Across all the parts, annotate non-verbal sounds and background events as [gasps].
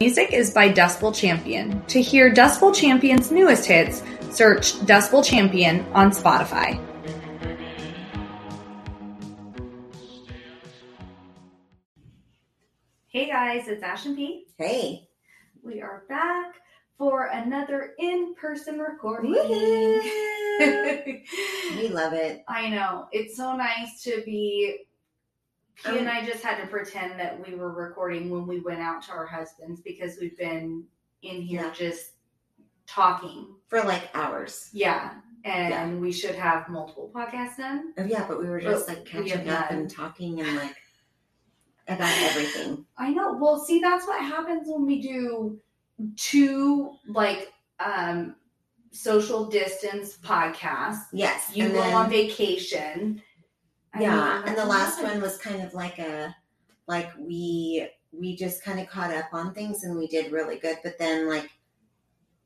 Music is by Dustbowl Champion. To hear Dustbowl Champion's newest hits, search Dustbowl Champion on Spotify. Hey guys, it's Ash and Pete. Hey. We are back for another in-person recording. [laughs] we love it. I know. It's so nice to be P and I just had to pretend that we were recording when we went out to our husbands because we've been in here Yeah. just talking. For like hours. Yeah. And Yeah. we should have multiple podcasts done. Oh yeah, but we were just But like catching up and talking and like about everything. I know. Well, see, that's what happens when we do two like um social distance podcasts. Yes. You go on vacation. I yeah and the last one was kind of like a like we we just kind of caught up on things and we did really good but then like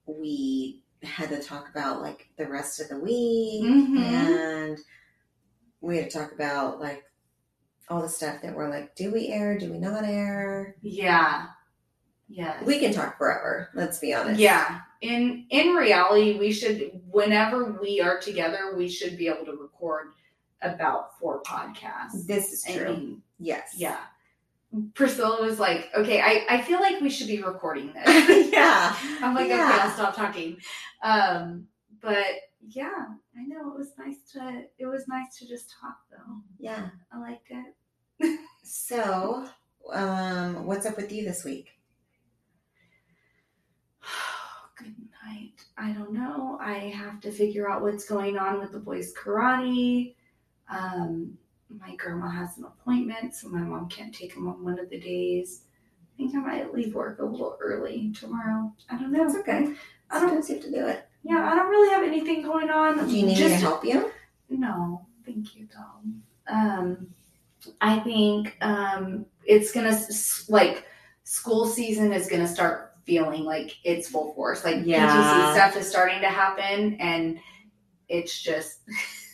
we had to talk about like the rest of the week Mhm. and we had to talk about like all the stuff that we're like do we air do we not air Yeah. Yeah. we can talk forever let's be honest Yeah. In in reality, we should whenever we are together, we should be able to record about four podcasts. this is I true mean, yes yeah. Priscilla was like, "Okay, I, I feel like we should be recording this." [laughs] yeah I'm like, "Okay, Yeah. I'll stop talking." Um, but yeah, I know it was nice to it was nice to just talk though. yeah I liked it. so um what's up with you this week [sighs] Good night. I don't know. I have to figure out what's going on with the boys' karate. Um, my grandma has an appointment, so my mom can't take him on one of the days. I think I might leave work a little early tomorrow. I don't know. That's okay. I don't. Sometimes you have to do it. Yeah, I don't really have anything going on. Do you need me to help you? No, thank you, Tom. Um, I think um, it's gonna like school season is gonna start feeling like it's full force. Like Yeah. PTC stuff is starting to happen, and it's just [laughs]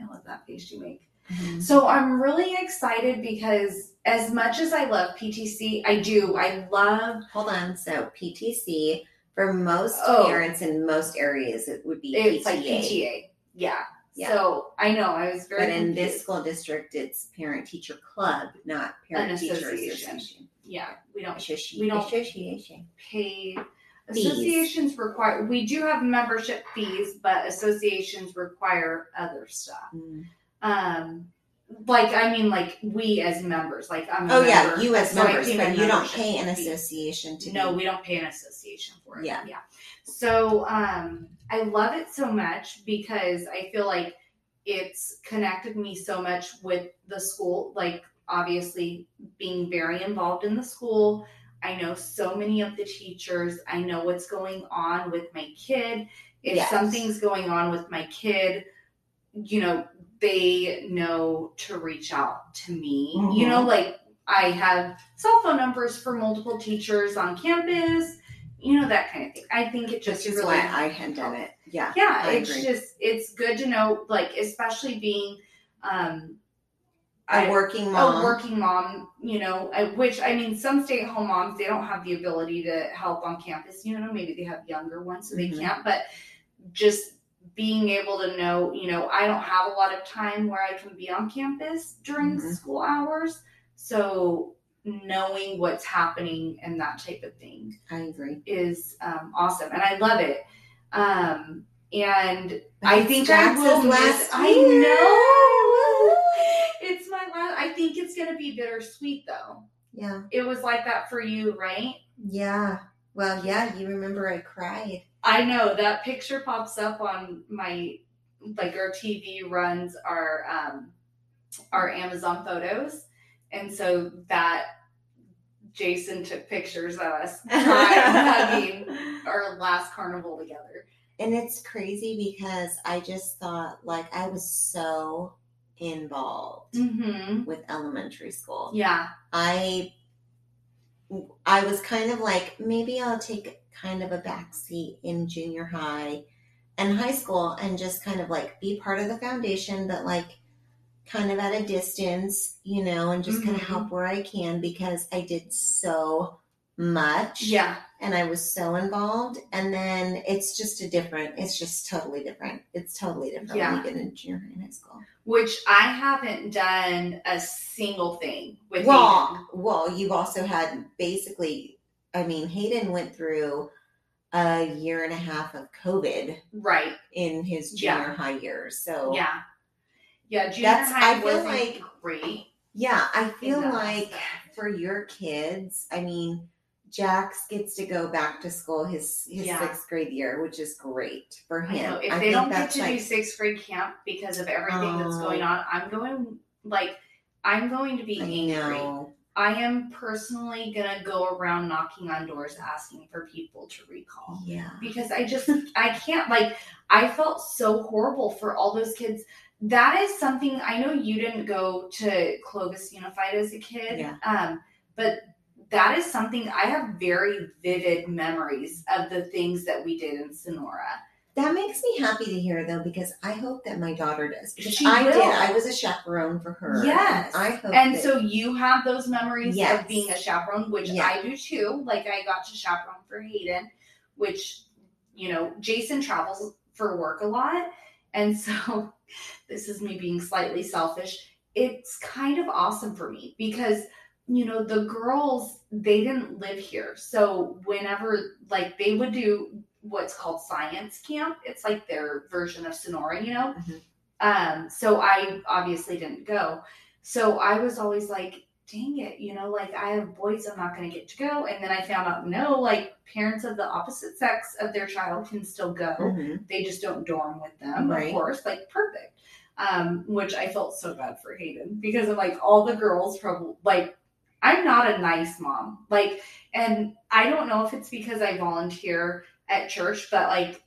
I love that face you make. Mm-hmm. So I'm really excited because as much as I love PTC, I do. I love Hold on. So PTC for most Oh. parents in most areas it would be it's PTA. like PTA. Yeah. Yeah. So I know I was very But in this school district, it's parent teacher club, not parent teacher association. association. yeah, we don't We don't- association. pay Fees. associations require we do have membership fees but associations require other stuff Mm. um like i mean like we as members like i'm a Oh yeah, you as so members, but you don't pay an association to. no be- we don't pay an association for it Yeah. yeah so um i love it so much because i feel like it's connected me so much with the school like obviously being very involved in the school i know so many of the teachers i know what's going on with my kid if Yes. something's going on with my kid you know they know to reach out to me you Mhm. know like i have cell phone numbers for multiple teachers on campus you know that kind of thing i think it just Which is really why I had done it. Yeah. yeah I it's agree. just it's good to know like especially being um A working mom. a working mom you know which i mean some stay-at-home moms they don't have the ability to help on campus you know maybe they have younger ones so they Mhm. can't but just being able to know you know i don't have a lot of time where i can be on campus during Mhm. school hours so knowing what's happening and that type of thing I agree. is um, awesome and i love it um, and But I think I will miss. last I know. It's my last. I think it's gonna be bittersweet though. Yeah. It was like that for you, right? Yeah. Well, yeah, you remember I cried. I know that picture pops up on my like our TV runs our um our Amazon photos, and so that Jason took pictures of us [laughs] crying, hugging our last carnival together. And it's crazy because I just thought like I was so involved Mm-hmm. with elementary school. Yeah. I I was kind of like maybe I'll take kind of a backseat in junior high and high school and just kind of like be part of the foundation but like kind of at a distance, you know, and just kind of help where I can because I did so much Yeah. and I was so involved and then it's just a different it's just totally different. It's totally different Yeah. when you get into junior high and high school. Which I haven't done a single thing with Hayden. Well, you've also had basically, I mean, Hayden went through a year and a half of COVID Right. in his Yeah. junior high years. So, Yeah. Yeah, junior That's- high I feel like- great. yeah, I feel like for your kids, I mean, Jax gets to go back to school his his Yeah. sixth grade year, which is great for him. know. If I they don't get to do sixth grade camp because of everything that's going on, I'm going like I'm going to be I angry. know. I am personally gonna go around knocking on doors asking for people to recall. Yeah. because I just I can't like I felt so horrible for all those kids. That is something I know you didn't go to Clovis Unified as a kid. Yeah. Um, but that is something I have very vivid memories of the things that we did in Sonora. That makes me happy to hear though, because I hope that my daughter does. Because She I will. did. I was a chaperone for her. and Yes. I hope And that- so you have those memories Yes. of being a chaperone, which Yeah. I do too. Like I got to chaperone for Hayden, which, you know, Jason travels for work a lot. And so [laughs] this is me being slightly selfish. It's kind of awesome for me because, you know, the girls, they didn't live here. So whenever, like, they would do what's called science camp, it's like their version of Sonora, you know? Mhm. Um, so I obviously didn't go. So I was always like, dang it, you know, like I have boys, I'm not going to get to go. And then I found out, no, like parents of the opposite sex of their child can still go. Mhm. They just don't dorm with them, Right. of course, like perfect. Um, which I felt so bad for Hayden because of like all the girls from like I'm not a nice mom. Like, and I don't know if it's because I volunteer at church, but like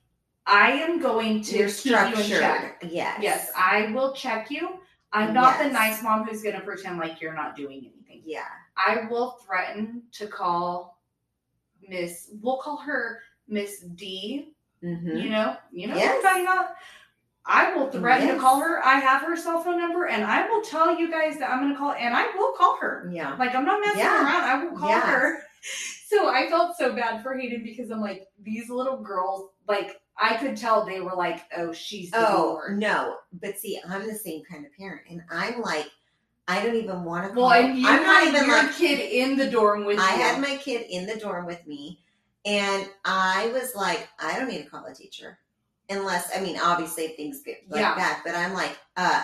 I am going to You're keep you check. Yes. Yes, I will check you. I'm not the nice mom who's going to pretend like you're not doing anything. Yeah. I will threaten to call Miss, we'll call her Miss D. Mm-hmm. You know, you know Yes. what I'm talking about? I will threaten to call her. I have her cell phone number and I will tell you guys that I'm going to call and I will call her. Yeah. Like, I'm not messing Yeah. around. I will call Yeah. her. [laughs] So I felt so bad for Hayden because I'm like, these little girls, like, I could tell they were like, oh, she's the Oh Lord. no, but see, I'm the same kind of parent, and I'm like, I don't even want to call. Well, and you I'm not even your like. kid in the dorm with I you. had my kid in the dorm with me, and I was like, I don't need to call a teacher, unless I mean, obviously, if things get like Yeah. that. But I'm like, uh,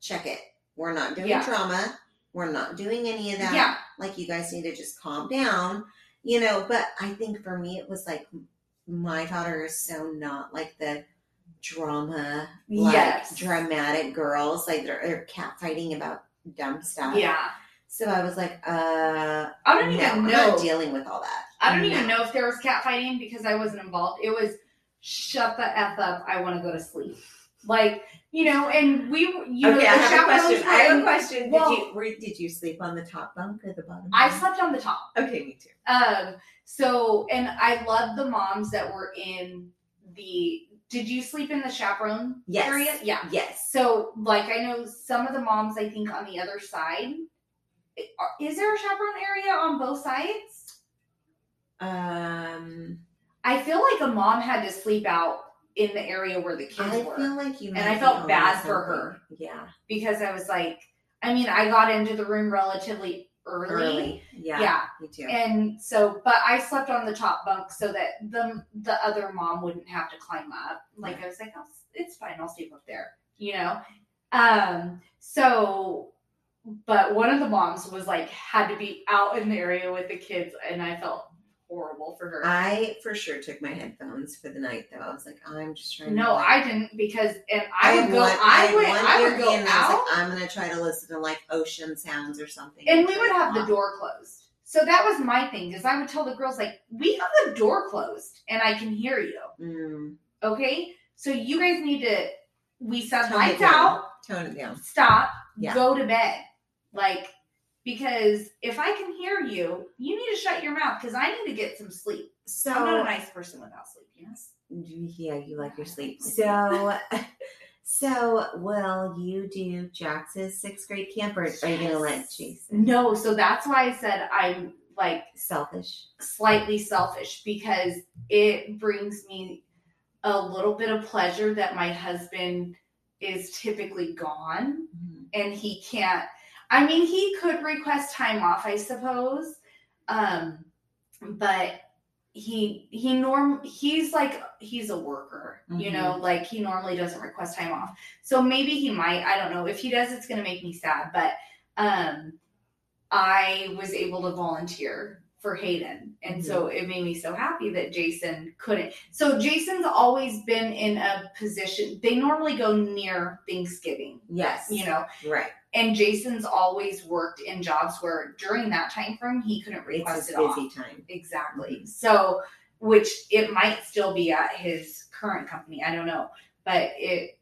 check it. We're not doing Yeah. drama. We're not doing any of that. yeah, like you guys need to just calm down you know but i think for me it was like my daughter is so not like the drama like Yes. dramatic girls like they're, they're catfighting about dumb stuff yeah. so i was like uh I don't no, even i'm know. not dealing with all that I don't even know if there was catfighting because I wasn't involved. It was shut the f up. I want to go to sleep. Like you know, and we, you know, i have a question i have a question well- did you were, did you sleep on the top bunk or the bottom I bunk? slept on the top. okay me too Um, so and I love the moms that were in the. Did you sleep in the chaperone Yes. area? Yeah. yes So like I know some of the moms I think on the other side. Is there a chaperone area on both sides? um I feel like a mom had to sleep out in the area where the kids i were. feel like you And I felt bad for her. yeah because I was like, I mean, I got into the room relatively early. early yeah Yeah. me too And so, but I slept on the top bunk so that the the other mom wouldn't have to climb up. Like I was like, oh, it's fine, I'll sleep up there, you know. Um. So, but one of the moms was like had to be out in the area with the kids, and I felt horrible for her. I for sure took my headphones for the night though. I was like, I'm just trying. no, I didn't because and I, had would go. I would. I would go I out. was like, I'm gonna try to listen to like ocean sounds or something. and we would have the door closed. So that was my thing, is I would tell the girls like, "We have the door closed, and I can hear you." Mm, Okay, so you guys need to. We Tone lights out. Tone it down. Stop. Yeah. Go to bed. Like because if I can hear you, you need to shut your mouth because I need to get some sleep. So I'm not a nice person without sleep. Yes. yeah, you like your sleep. [laughs] So [laughs] so will you do Jax's sixth grade camp or are you gonna let. Jason? No, so that's why I said I'm like Selfish. slightly selfish because it brings me a little bit of pleasure that my husband is typically gone mm-hmm. and he can't I mean he could request time off I suppose um but he he norm he's like he's a worker you know like he normally doesn't request time off so maybe he might I don't know if he does it's going to make me sad but um I was able to volunteer for Hayden. And so it made me so happy that Jason couldn't. So Jason's always been in a position, they normally go near Thanksgiving, Yes. you know, Right. And Jason's always worked in jobs where during that time frame he couldn't It's request his it off. busy time. Exactly. So, which it might still be at his current company. I don't know, but it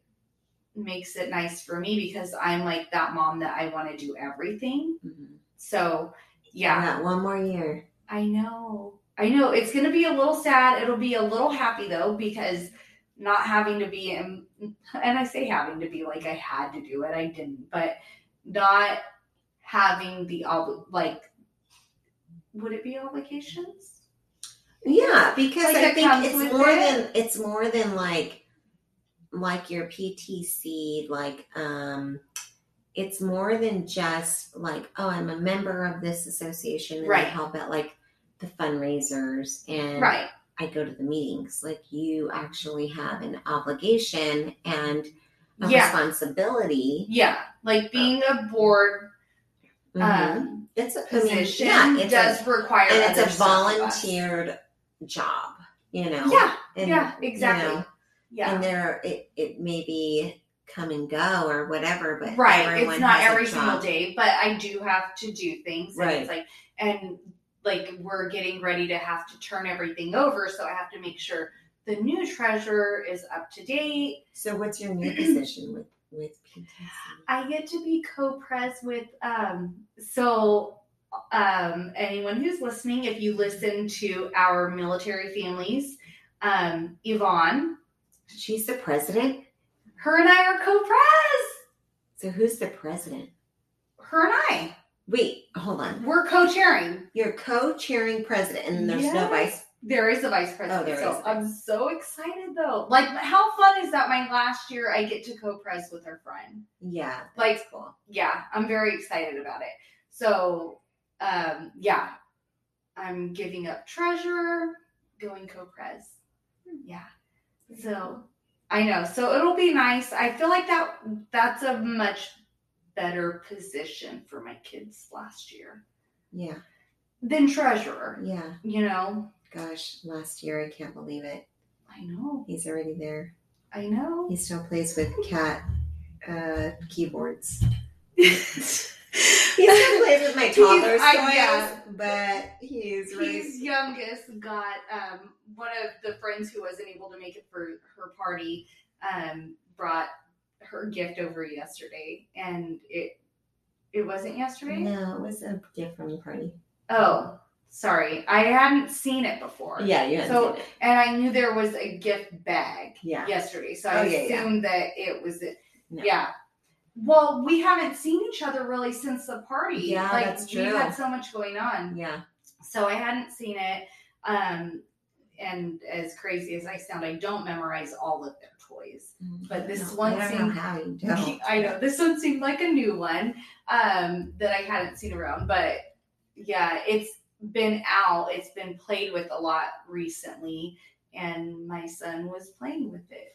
makes it nice for me because I'm like that mom that I want to do everything. Mhm. So, yeah, Not one more year. I know. I know. It's going to be a little sad. It'll be a little happy though because not having to be in and I say having to be like I had to do it. I didn't, but not having the ob- like would it be obligations? Yeah, because Like I think it's more it? than it's more than like like your PTC, like um it's more than just like, oh, I'm a member of this association and Right. I help out like the fundraisers and Right. I go to the meetings. Like you actually have an obligation and a Yeah. responsibility. Yeah. Like being a board Mhm. um it's a I mean, position yeah, does a, require and it's a stuff of us. volunteered job, you know. Yeah. And, yeah, you exactly. know, yeah. and there it, it may be come and go or whatever but right it's not every single day but i do have to do things and Right. it's like and like we're getting ready to have to turn everything over so i have to make sure the new treasurer is up to date. So what's your new [clears throat] position with with PTC? i get to be co-pres with um so um anyone who's listening if you listen to our military families um yvonne she's the president? her and i are co-pres. So who's the president? Her and i. Wait hold on. We're co-chairing. You're co-chairing president and there's no vice There is a vice president. Oh, there so is. I'm so excited though. Like, how fun is that? My last year, I get to co-pres with our friend. yeah Like, that's cool yeah, I'm very excited about it. So, um, yeah, I'm giving up treasurer, going co-pres. Yeah. So I know. So it'll be nice. I feel like that that's a much better position for my kids last year yeah than treasurer. yeah You know. Gosh last year i can't believe it I know. he's already there I know. he still plays with cat uh keyboards [laughs] he still plays with my [laughs] toddler's I- toys yeah. but he's really His youngest got um, one of the friends who wasn't able to make it for her party um, brought her gift over yesterday, and it it wasn't yesterday. No, it was a gift from the party. Oh, sorry, I hadn't seen it before. Yeah, you hadn't So- seen it. and I knew there was a gift bag Yeah. yesterday, so I Oh, yeah, yeah. assumed that it was it. No. Yeah. Well, we haven't seen each other really since the party. Yeah, like that's we've had so much going on. Yeah. so I hadn't seen it. Um, and as crazy as I sound, I don't memorize all of their toys. But this No, one know seemed-. [laughs] I know this one seemed like a new one um, that I hadn't seen around, but yeah, it's been out. It's been played with a lot recently, and my son was playing with it.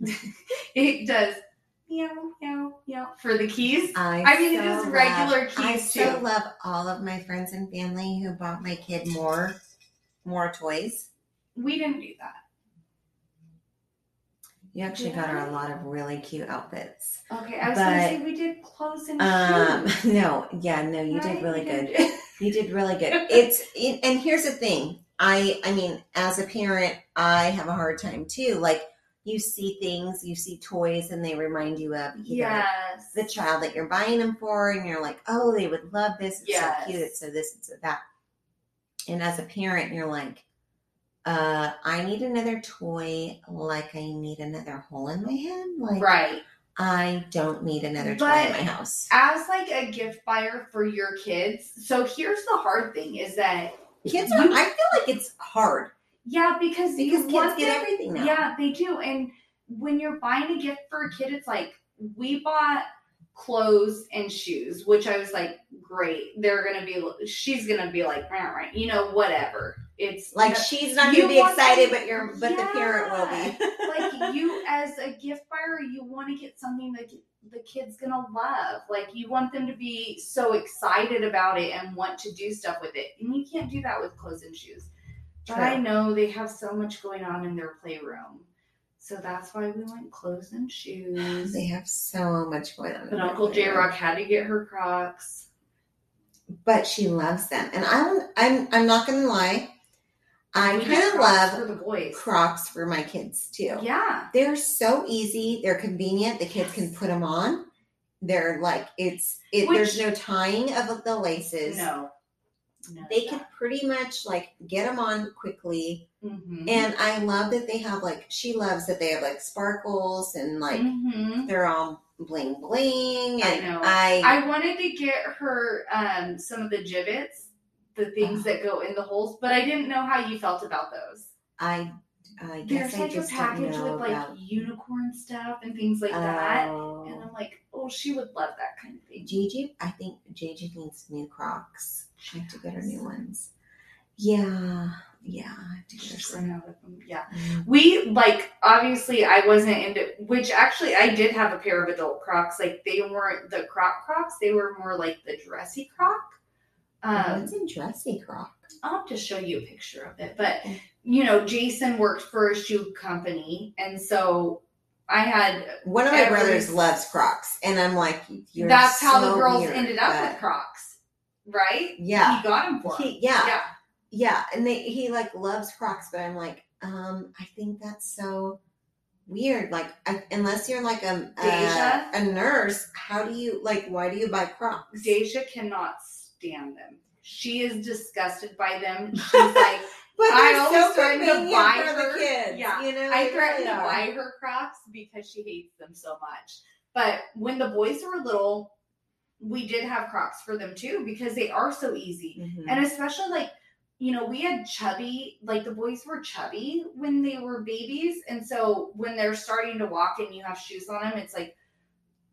[laughs] it does meow meow meow for the keys. I, I mean, it so is regular love- I keys, so love all of my friends and family who bought my kid more, more toys. We didn't do that. You actually Yeah. got her a lot of really cute outfits. Okay, I was But, gonna say we did clothes and Um, shoes. [laughs] no, yeah, no, you did really good. [laughs] You did really good. It's [laughs] it, and here's the thing. I I mean, as a parent, I have a hard time too. Like you see things, you see toys, and they remind you of Yes. the child that you're buying them for, and you're like, oh, they would love this. It's Yes. so cute. It's so this. It's so that. And as a parent, you're like, uh, I need another toy, like I need another hole in my head. Like Right. I don't need another toy But- in my house. As like a gift buyer for your kids. So here's the hard thing is that Kids are. I feel like it's hard yeah, because you because kids want get them- everything now. Yeah, they do. And when you're buying a gift for a kid, it's like we bought clothes and shoes, which I was like, great. They're gonna be. She's gonna be like, "Rah, rah," you know, whatever. It's Like she's not gonna be excited, them- but your but the parent will be. [laughs] like you as a gift buyer, you want to get something that the kid's gonna love. Like you want them to be so excited about it and want to do stuff with it. And you can't do that with clothes and shoes. But I know they have so much going on in their playroom. So that's why we went clothes and shoes. They have so much going on. But Uncle J. Rock had to get her Crocs. but she loves them, and I'm I'm I'm not gonna lie. I kind of love for the boys. Crocs for my kids too. Yeah. They're so easy. They're convenient. The kids can put them on. They're like it's it. Which- there's no tying of the laces. No. no They can pretty much like get them on quickly. hmm And I love that they have like she loves that they have like sparkles and like hmm they're all bling bling. I And know. I, I wanted to get her um, some of the Jibbitz, the things Oh. that go in the holes, but I didn't know how you felt about those. I I There's guess I like a just don't package know with like about unicorn stuff and things like that. Oh. And I'm like, oh, she would love that kind of thing. Gigi, I think Gigi needs new Crocs. I have to get her new ones. Yeah, yeah, I have to get her some. run out of them. Yeah. Mm. We like obviously I wasn't into which actually I did have a pair of adult Crocs. Like they weren't the Croc Crocs, they were more like the dressy Croc. Um, What's in dressy Croc? I'll have to show you a picture of it. But you know, Jason worked for a shoe company, and so I had. One of my every- brothers loves Crocs, and I'm like, you're that's how the girls weird, ended up but- with Crocs, right? Yeah. he got them for. He, yeah, yeah, yeah, and they, he like loves Crocs, but I'm like, um, I think that's so weird. Like, I, unless you're like a, a Deja? a nurse, how do you like? Why do you buy Crocs? Deja cannot stand them. She is disgusted by them. [laughs] She's like, But I always so threaten to buy her- the kids. yeah, you know, I threaten to buy her Crocs because she hates them so much. But when the boys were little, we did have Crocs for them too because they are so easy. Mhm. And especially like, you know, we had chubby, like the boys were chubby when they were babies. And so when they're starting to walk and you have shoes on them, it's like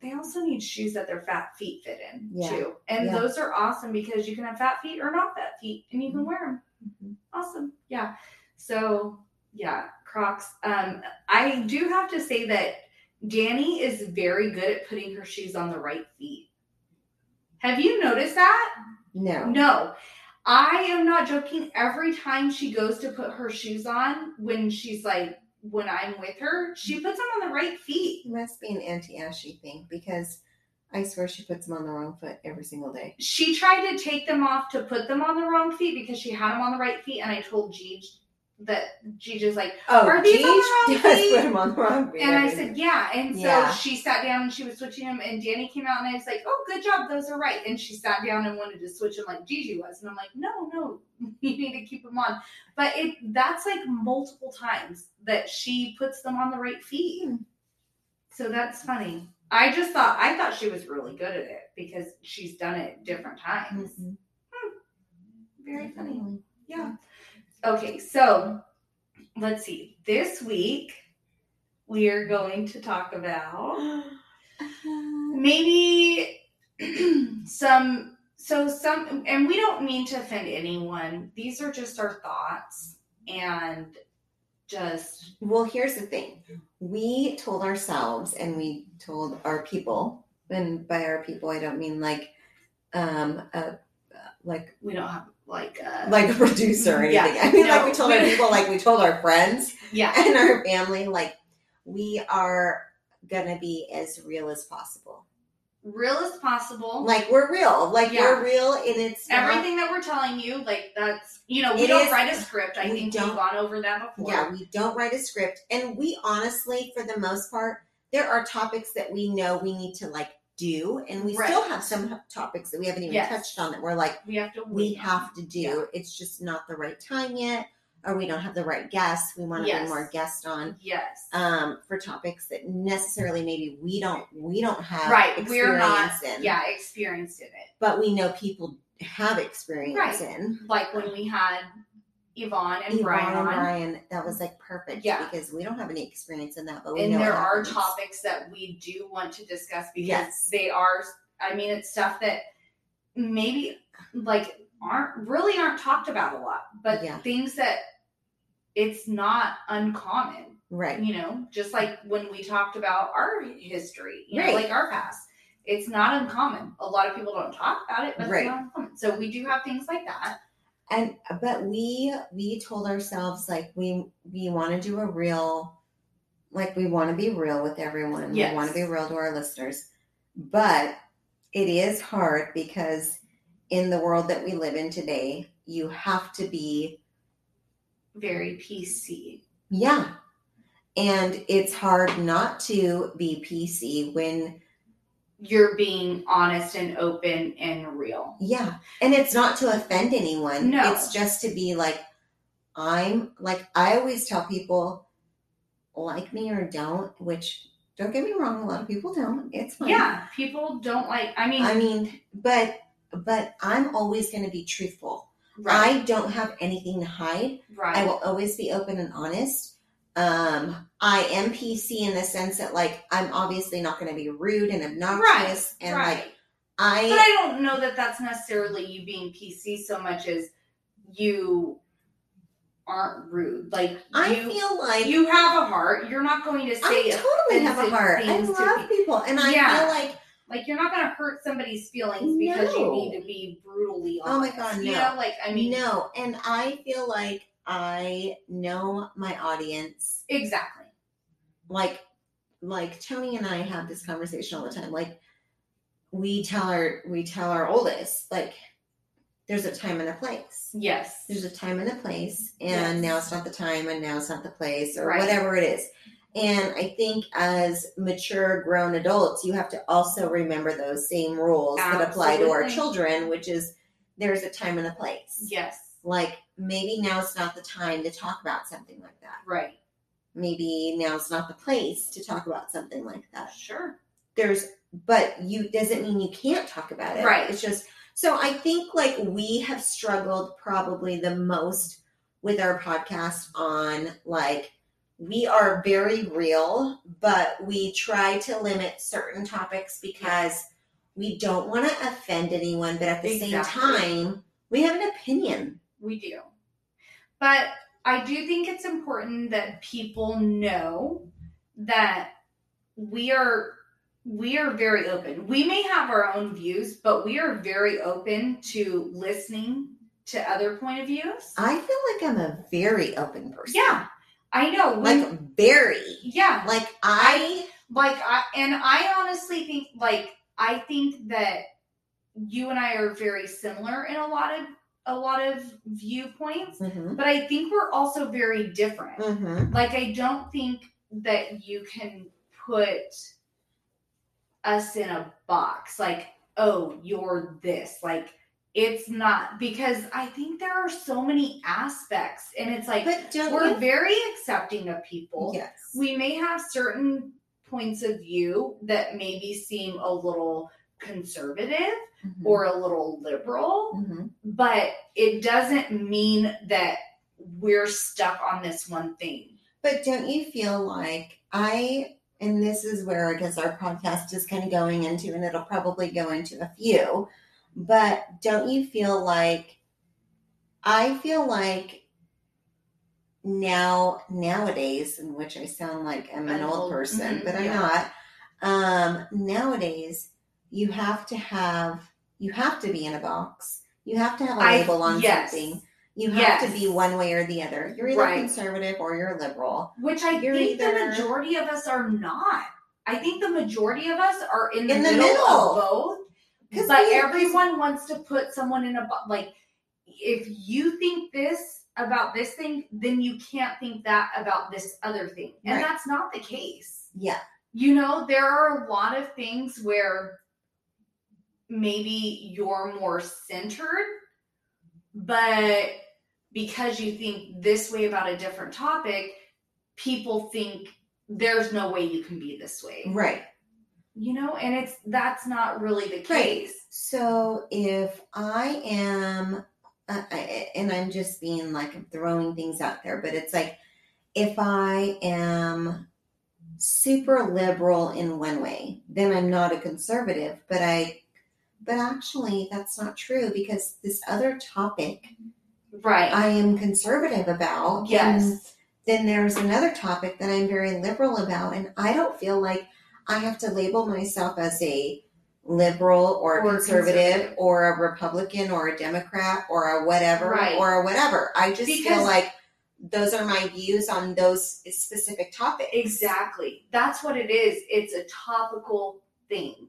they also need shoes that their fat feet fit in Yeah. too. And Yeah. those are awesome because you can have fat feet or not fat feet and you can wear them. Mhm. Awesome. Yeah. So, yeah, Crocs. Um, I do have to say that Danny is very good at putting her shoes on the right feet. Have you noticed that? No. No, I am not joking. Every time she goes to put her shoes on, when she's like, when I'm with her, she mm-hmm. puts them on the right feet. It must be an Auntie Ashy thing because I swear she puts them on the wrong foot every single day. She tried to take them off to put them on the wrong feet because she had them on the right feet, and I told Gigi that Gigi's like, Oh, Are these on the wrong [laughs] feet? put them on the wrong feet. and I said, yeah. And so Yeah. she sat down and she was switching them, and Danny came out, and I was like, oh, good job, those are right. And she sat down and wanted to switch them like Gigi was, and I'm like, no, no, [laughs] you need to keep them on. But it that's like multiple times that she puts them on the right feet. Hmm. So that's funny. I just thought I thought she was really good at it because she's done it different times. Mhm. Very funny. Yeah. Okay, so let's see. This week we are going to talk about [gasps] maybe [clears throat] some so some and we don't mean to offend anyone. These are just our thoughts and just Well, here's the thing. We told ourselves and we told our people, and by our people I don't mean like um uh, like we don't have like uh like a producer or Yeah. anything. I mean like we told our people like we told our friends yeah. and our family like we are gonna be as real as possible. Real as possible. Like we're real. Like Yeah. we're real and it's not- Everything that we're telling you, like that's you know, we don't is- write a script. I we think we've gone over that before. Yeah, we don't write a script. And we honestly, for the most part, there are topics that we know we need to like do. And we Right. still have some topics that we haven't even Yes. touched on that we're like, We have to we wait on. have to do. Yeah. It's just not the right time yet, or we don't have the right guests. We want to Yes. bring more guests on Yes. um, for topics that necessarily maybe we don't we don't have right. We're not in, yeah, experienced in it. but we know people have experience Right. in. Like when we had Yvonne and Yvonne Brian and. Brian, that was like perfect Yeah. because we don't have any experience in that, but we and there are topics that we do want to discuss because Yes. they are i mean it's stuff that maybe like aren't really aren't talked about a lot but Yeah. things that it's not uncommon right. you know just like when we talked about our history you know Right. like our past it's not uncommon a lot of people don't talk about it but Right. it's not uncommon so we do have things like that and but we we told ourselves like we we want to do a real like we want to be real with everyone Yes. we want to be real to our listeners but it is hard because in the world that we live in today you have to be very pc yeah and it's hard not to be pc when you're being honest and open and real Yeah. And it's not to offend anyone. No. It's just to be like, I'm like, I always tell people, like me or don't, which don't get me wrong, a lot of people don't. It's fine. yeah people don't like i mean I mean, but, but I'm always going to be truthful. Right I don't have anything to hide. right I will always be open and honest. Um, I am PC in the sense that like I'm obviously not going to be rude and obnoxious and right. like I but I don't know that that's necessarily you being PC so much as you aren't rude. Like I you, feel like you have a heart. You're not going to say I totally have a heart. I love people, and I Yeah. feel like like you're not going to hurt somebody's feelings because you need to be brutally honest. Oh my. God, no. like I mean, no, and I feel like I know my audience. exactly. Like, like Tony and I have this conversation all the time. Like, we tell our we tell our oldest like, there's a time and a place. Yes. There's a time and a place, and Yes. now it's not the time, and now it's not the place, or Right. whatever it is. And I think as mature, grown adults, you have to also remember those same rules that apply to our children, which is there's a time and a place. Yes. Like maybe now's not the time to talk about something like that. Right. Maybe now's not the place to talk about something like that. Sure. There's, but you doesn't mean you can't talk about it. Right. It's just so I think like we have struggled probably the most with our podcast on like we are very real, but we try to limit certain topics because we don't want to offend anyone, but at the same time, we have an opinion. We do. But I do think it's important that people know that we are we are very open. We may have our own views, but we are very open to listening to other point of views. I feel like I'm a very open person. Yeah. I know. When, Like very. yeah. Like I like I and I honestly think like I think that you and I are very similar in a lot of a lot of viewpoints, Mhm. but I think we're also very different. Mhm. Like I don't think that you can put us in a box like, oh, you're this. Like it's not because I think there are so many aspects and it's like we're very accepting of people Yes. we may have certain points of view that maybe seem a little conservative Mhm. or a little liberal, Mhm. but it doesn't mean that we're stuck on this one thing. But don't you feel like I, and this is where I guess our podcast is kind of going into, and it'll probably go into a few, but don't you feel like I feel like now, nowadays, in which I sound like I'm an An old old- person, mhm, but I'm yeah. not. Um, nowadays, you have to have, you have to be in a box. You have to have a label on yes. something. You have to be one way or the other. You're either Right. conservative or you're liberal. Which I You're think the majority of us are not. I think the majority of us are in the, In the middle, middle. of both. But we- everyone wants to put someone in a bo- like. If you think this about this thing, then you can't think that about this other thing, and Right. that's not the case. Yeah. You know, there are a lot of things where maybe you're more centered, but because you think this way about a different topic, people think there's no way you can be this way. Right. You know, and it's that's not really the Right. case. So if I am, uh, I, and I'm just being like I'm throwing things out there, but it's like if I am super liberal in one way, then I'm not a conservative. But I, but actually, that's not true because this other topic Right. I am conservative about. yes. then there's another topic that I'm very liberal about, and I don't feel like I have to label myself as a liberal or, Or conservative, conservative. or a Republican or a Democrat or a whatever Right. or a whatever. I just feel like those are my views on those specific topics. Exactly. That's what it is. It's a topical thing.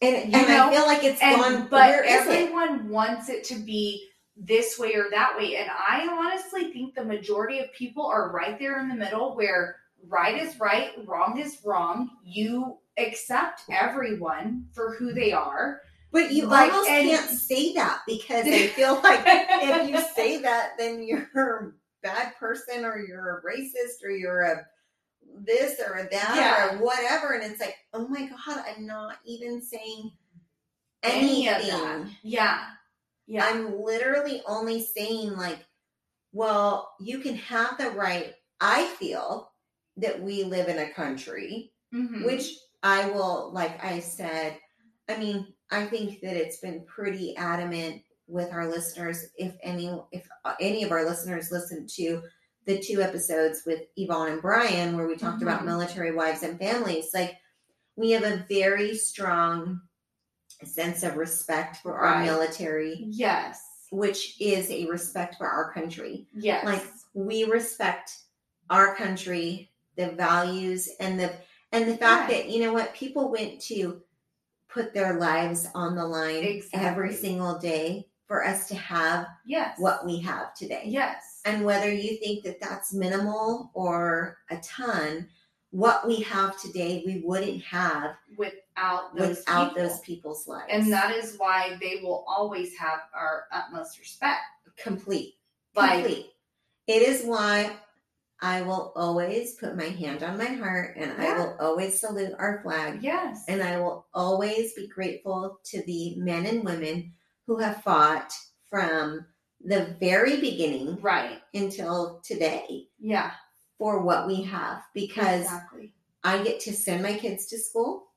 And, and I feel like it's And gone. but is it? everyone wants it to be this way or that way. And I honestly think the majority of people are right there in the middle where right is right, wrong is wrong. You accept everyone for who they are. But you like, almost and- can't say that because I [laughs] feel like if you say that, then you're a bad person or you're a racist or you're a this or a that Yeah. or whatever. And it's like, oh my God, I'm not even saying Any anything. of that. Yeah. Yeah. I'm literally only saying, like, well, you can have the right. I feel that we live in a country Mhm. which I will, like I said, I mean, I think that it's been pretty adamant with our listeners. If any, if any of our listeners listened to the two episodes with Yvonne and Brian, where we talked about Mhm. military wives and families, like we have a very strong sense of respect for our military, yes. which is a respect for our country Yes. like we respect our country the values and the and the fact Right. that you know what people went to put their lives on the line every single day for us to have yes. what we have today Yes. and whether you think that that's minimal or a ton what we have today we wouldn't have Without those without people. those people's lives And that is why they will always have our utmost respect. complete Like, complete. It is why I will always put my hand on my heart and I will always salute our flag yes. and I will always be grateful to the men and women who have fought from the very beginning right. until today Yeah. for what we have because exactly. I get to send my kids to school,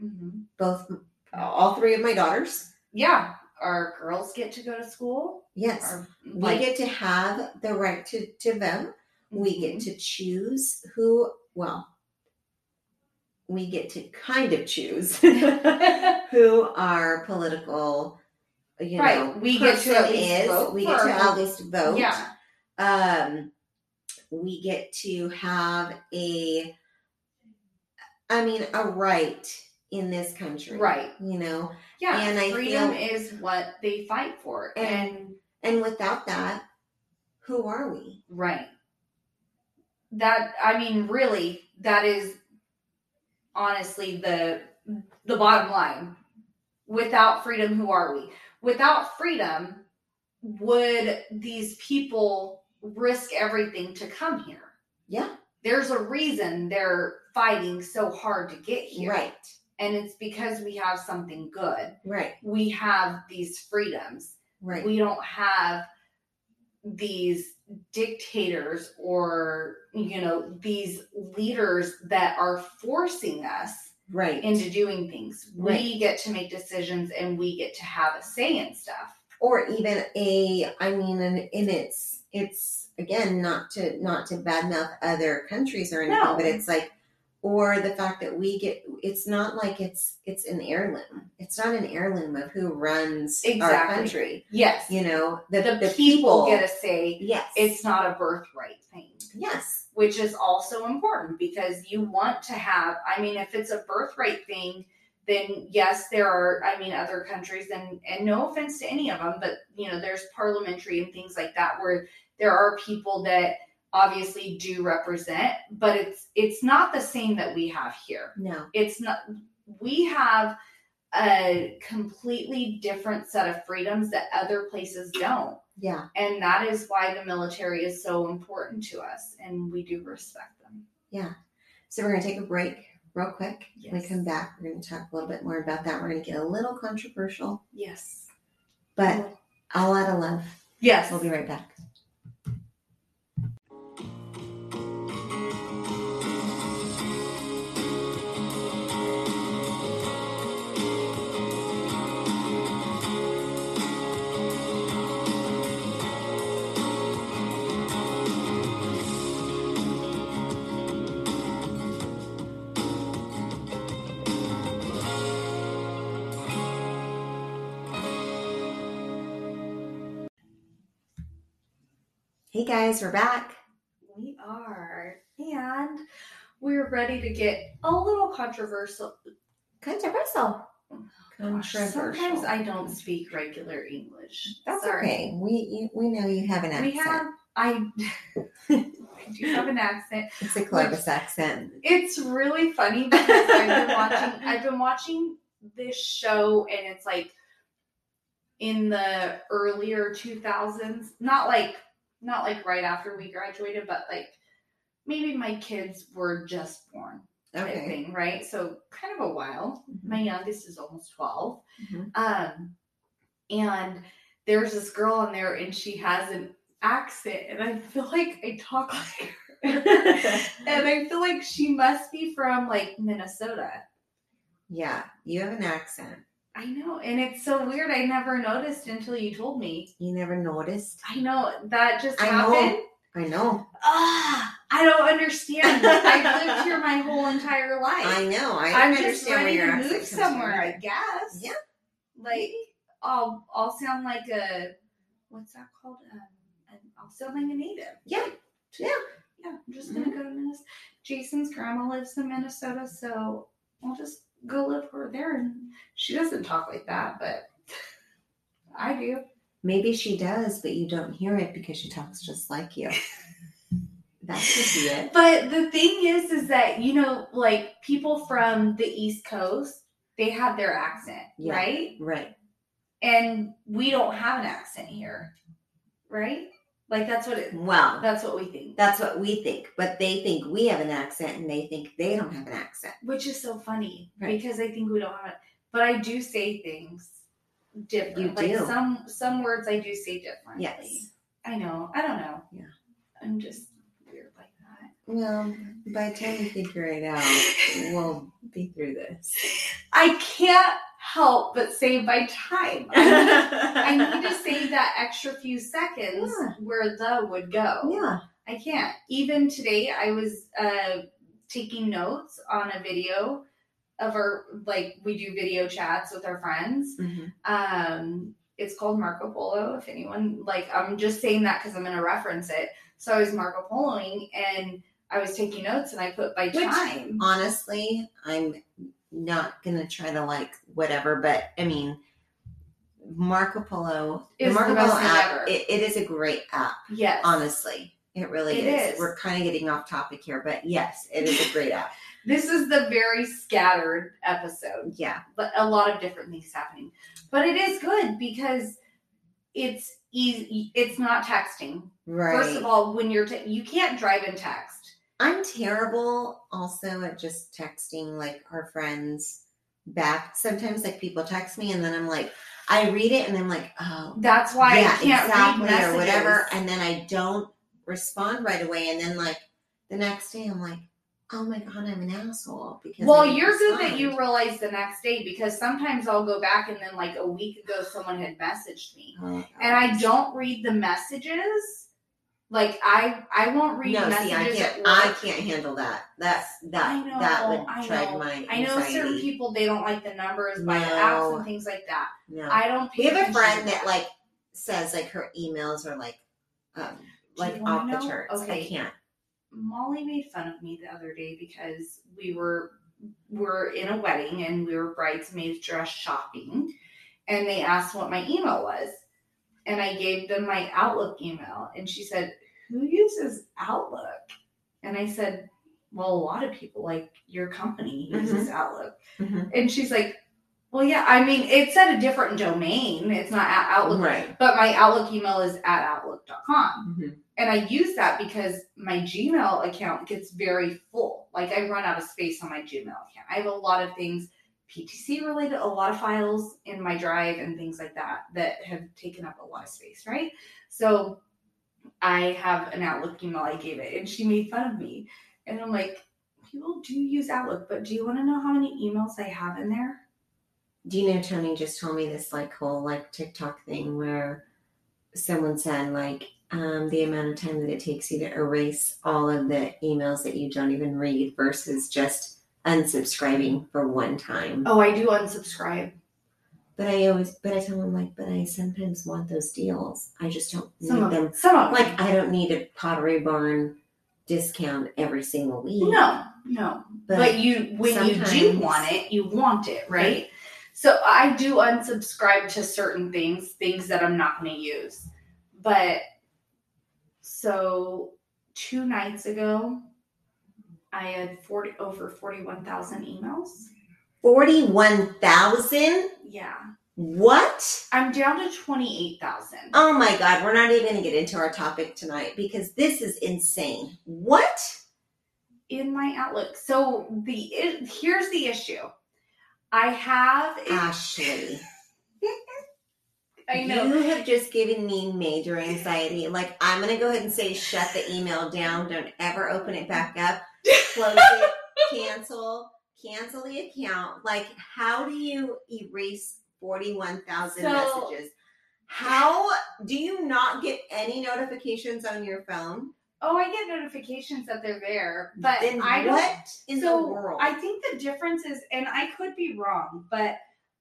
hmm both all three of my daughters. Yeah. Our girls get to go to school. Yes. Our, we get to have the right to, to vote. We get to choose who well we get to kind of choose [laughs] who our political you Right, know we get to at least is vote we get to at least vote Yeah. um we get to have a i mean a right in this country Right. you know Yeah. And I freedom feel- is what they fight for. And- and and without that who are we Right. That I mean, really, that is honestly the the bottom line. Without freedom, who are we? Without freedom, would these people risk everything to come here? yeah There's a reason they're fighting so hard to get here. right And it's because we have something good. right We have these freedoms right we don't have these dictators or you know these leaders that are forcing us right. into doing things. We get to make decisions and we get to have a say in stuff. Or even a i mean and, and it's it's again not to not to badmouth other countries or anything No. but it's like or the fact that we get it's not like it's it's an heirloom. It's not an heirloom of who runs our country. Yes. You know the, the, the people, get a say. Yes. It's not a birthright thing. Yes. which is also important because you want to have i mean if it's a birthright thing then yes there are i mean other countries and and no offense to any of them but you know there's parliamentary and things like that where there are people that obviously do represent but it's it's not the same that we have here No. it's not we have a completely different set of freedoms that other places don't Yeah. and that is why the military is so important to us and we do respect them Yeah. So we're gonna take a break real quick. When we come back, we're gonna talk a little bit more about that. We're gonna get a little controversial, yes but a lot of love. yes We'll be right back. Hey guys, we're back. we are and we're ready to get a little controversial Controversial. Gosh, Controversial. sometimes i don't speak regular english That's Sorry. okay. We you, we know you have an accent. we have i [laughs] i do have an accent It's a Columbus accent. It's really funny because I've been watching I've been watching this show and it's like in the earlier 2000s, not like not like right after we graduated, but like maybe my kids were just born Okay. thing, right? So kind of a while. Mhm. My youngest is almost 12. Mhm. Um and there's this girl on there and she has an accent and I feel like I talk like her. [laughs] and I feel like she must be from like Minnesota. Yeah, you have an accent. I know, and it's so weird. I never noticed until you told me. You never noticed. I know that just I know. I know. Ah, I don't understand. I've lived here my whole entire life. I know. I I'm don't understand where ready your to move somewhere. I guess. Yeah. Like I'll I'll sound like a what's that called? Um, I'll sound like a native. Yeah. Yeah. Mm-hmm. Yeah. I'm just gonna go to Minnesota. Jason's grandma lives in Minnesota, so I'll just go live over there. And she doesn't talk like that, but [laughs] I do. Maybe she does, but you don't hear it because she talks just like you. [laughs] that could be it. But the thing is, is that you know, like people from the East Coast, they have their accent, Yeah. right? Right. And we don't have an accent here, right? Like that's what it. Well, That's what we think, that's what we think, but they think we have an accent and they think they don't have an accent. which is so funny Right. because I think we don't have it. But I do say things different. You like do. some some words I do say differently. Yes. I know. I don't know. Yeah. I'm just weird like that. Well, by the time we figure it out, we'll be through this. [laughs] I can't help but save my time. I need, I need to [laughs] save that extra few seconds Yeah. where the would go. Yeah. I can't. Even today, I was uh, taking notes on a video of our like we do video chats with our friends. Mhm. Um, it's called Marco Polo. If anyone like, I'm just saying that because I'm going to reference it. So I was Marco Poloing and I was taking notes and I put by Which- time. Honestly, I'm not gonna try to like whatever, but I mean, Marco Polo, Is the Marco the Polo app, it, it is a great app. Yes. Honestly, it really It is. is. We're kind of getting off topic here, but yes, it is a great app. [laughs] This is the very scattered episode. Yeah, but a lot of different things happening. But it is good because it's easy. It's not texting. right. First of all, when you're te- you can't drive and text. I'm terrible also at just texting like our friends back. Sometimes like people text me and then I'm like, I read it and I'm like, oh, That's why yeah, I can't exactly, read messages or whatever. And then I don't respond right away. And then like the next day I'm like, oh my god, I'm an asshole because. Well, you're good that you realize the next day because sometimes I'll go back and then like a week ago someone had messaged me Oh, and I don't read the messages. Like I I won't read No, messages see, I can't. I can't handle that. That's that. I know, that would I drive know. my. I know certain people they don't like the numbers by the apps and things like that. No. I don't. we have a friend that like says like her emails are like, um, Do like off the know? charts. I Okay. can't. Molly made fun of me the other day because we were were in a wedding and we were bridesmaids dress shopping and they asked what my email was and I gave them my Outlook email and she said, "Who uses Outlook?" And I said, "Well, a lot of people like your company uses Outlook." Mhm. And she's like, "Well, yeah, I mean, it's at a different domain. It's not at Outlook, Right. but my Outlook email is at outlook.com." Mhm. And I use that because my Gmail account gets very full. Like I run out of space on my Gmail account. I have a lot of things PTC related, a lot of files in my drive and things like that that have taken up a lot of space, right? So I have an Outlook email I gave it and she made fun of me. And I'm like, people do use Outlook, but do you want to know how many emails I have in there? Do you know Tony just told me this like whole like TikTok thing where someone said like um, the amount of time that it takes you to erase all of the emails that you don't even read versus just unsubscribing for one time. Oh, I do unsubscribe. But I always, but I tell him like, but I sometimes want those deals. I just don't need Some of them. them. Some of them. Like I don't need a Pottery Barn discount every single week. No, no. But, you, when you do want it, you want it, right? So I do unsubscribe to certain things, things that I'm not going to use. But so two nights ago, I had forty over forty one thousand emails. forty-one thousand. Yeah, What? I'm down to twenty eight thousand. Oh my God, we're not even going to get into our topic tonight because this is insane. What? in my Outlook. So the it, here's the issue. I have. Ashley, [laughs] I know. you have just given me major anxiety. Like, I'm going to go ahead and say, shut the email down. Don't ever open it back up. [laughs] Close it. cancel. Cancel the account. Like, how do you erase 41,000 So- messages? How do you not get any notifications on your phone? Oh, I get notifications that they're there, but then I don't. what in so the world? I think the difference is, and I could be wrong, but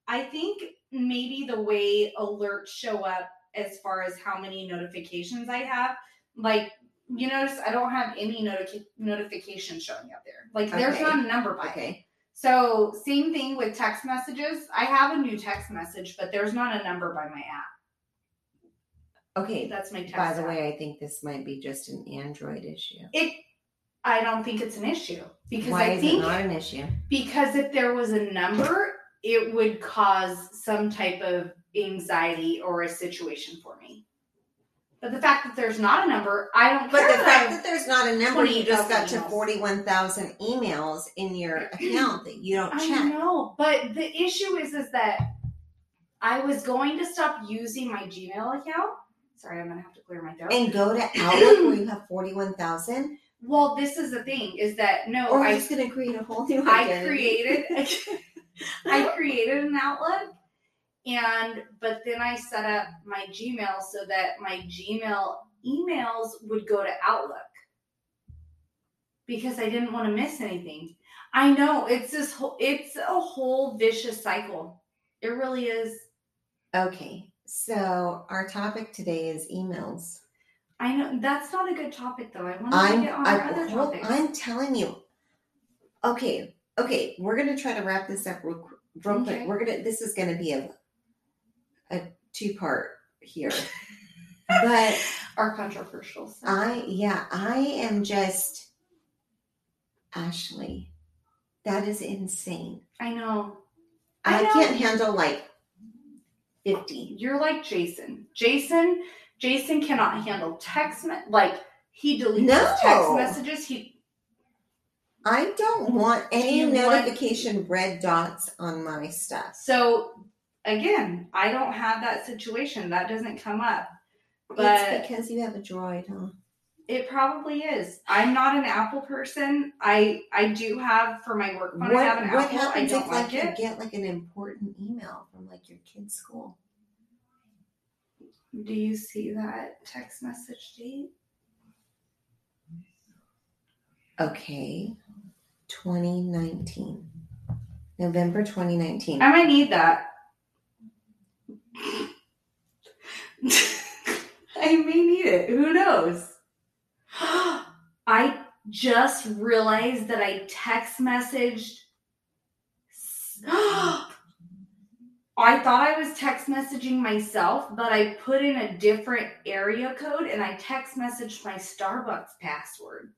I think maybe the way alerts show up as far as how many notifications I have, like you notice I don't have any noti- notifications showing up there. Like there's Okay. not a number by okay. So same thing with text messages. I have a new text message, but there's not a number by my app. Okay. That's my text. By the app. way, I think this might be just an Android issue. it. I don't think it's an issue because Why I is think it not an issue? because if there was a number, it would cause some type of anxiety or a situation for me. But the fact that there's not a number, I don't But care. the that fact I- that there's not a number, you just got 28,000 to 41,000 emails in your [clears throat] account that you don't I check. know, but the issue is, is that I was going to stop using my Gmail account. Sorry, I'm gonna have to clear my throat. And go to [clears throat] Outlook where you have 41,000, well, this is the thing: is that no, or I you're just going to create a whole new I identity. created [laughs] [laughs] [laughs] I created an Outlook and but then I set up my Gmail so that my Gmail emails would go to Outlook because I didn't want to miss anything. I know it's this whole it's a whole vicious cycle. It really is. Okay, so our topic today is emails. I know that's not a good topic though. I want to get on I, other well, topics. I'm telling you. Okay, okay, we're gonna try to wrap this up real, real Okay. quick. We're gonna. This is gonna be a a two part here, [laughs] but Our controversial stuff. I yeah, I am just Ashley. That is insane. I know. I I, know. can't handle like fifty. You're like Jason. Jason, Jason cannot handle text me- like he deletes his text messages. He I don't mm-hmm. want any you want- notification red dots on my stuff. so again, I don't have that situation. That doesn't come up. But it's because you have a droid, huh? it probably is. I'm not an Apple person. I I do have for my work phone. What, I have an what Apple. I happens don't if like like you get like an important email from like your kid's school? Do you see that text message date? Okay, 2019, November 2019. I might need that. [laughs] I may need it. Who knows? [gasps] I just realized that I text messaged. [gasps] I thought I was text messaging myself, but I put in a different area code and I text messaged my Starbucks password.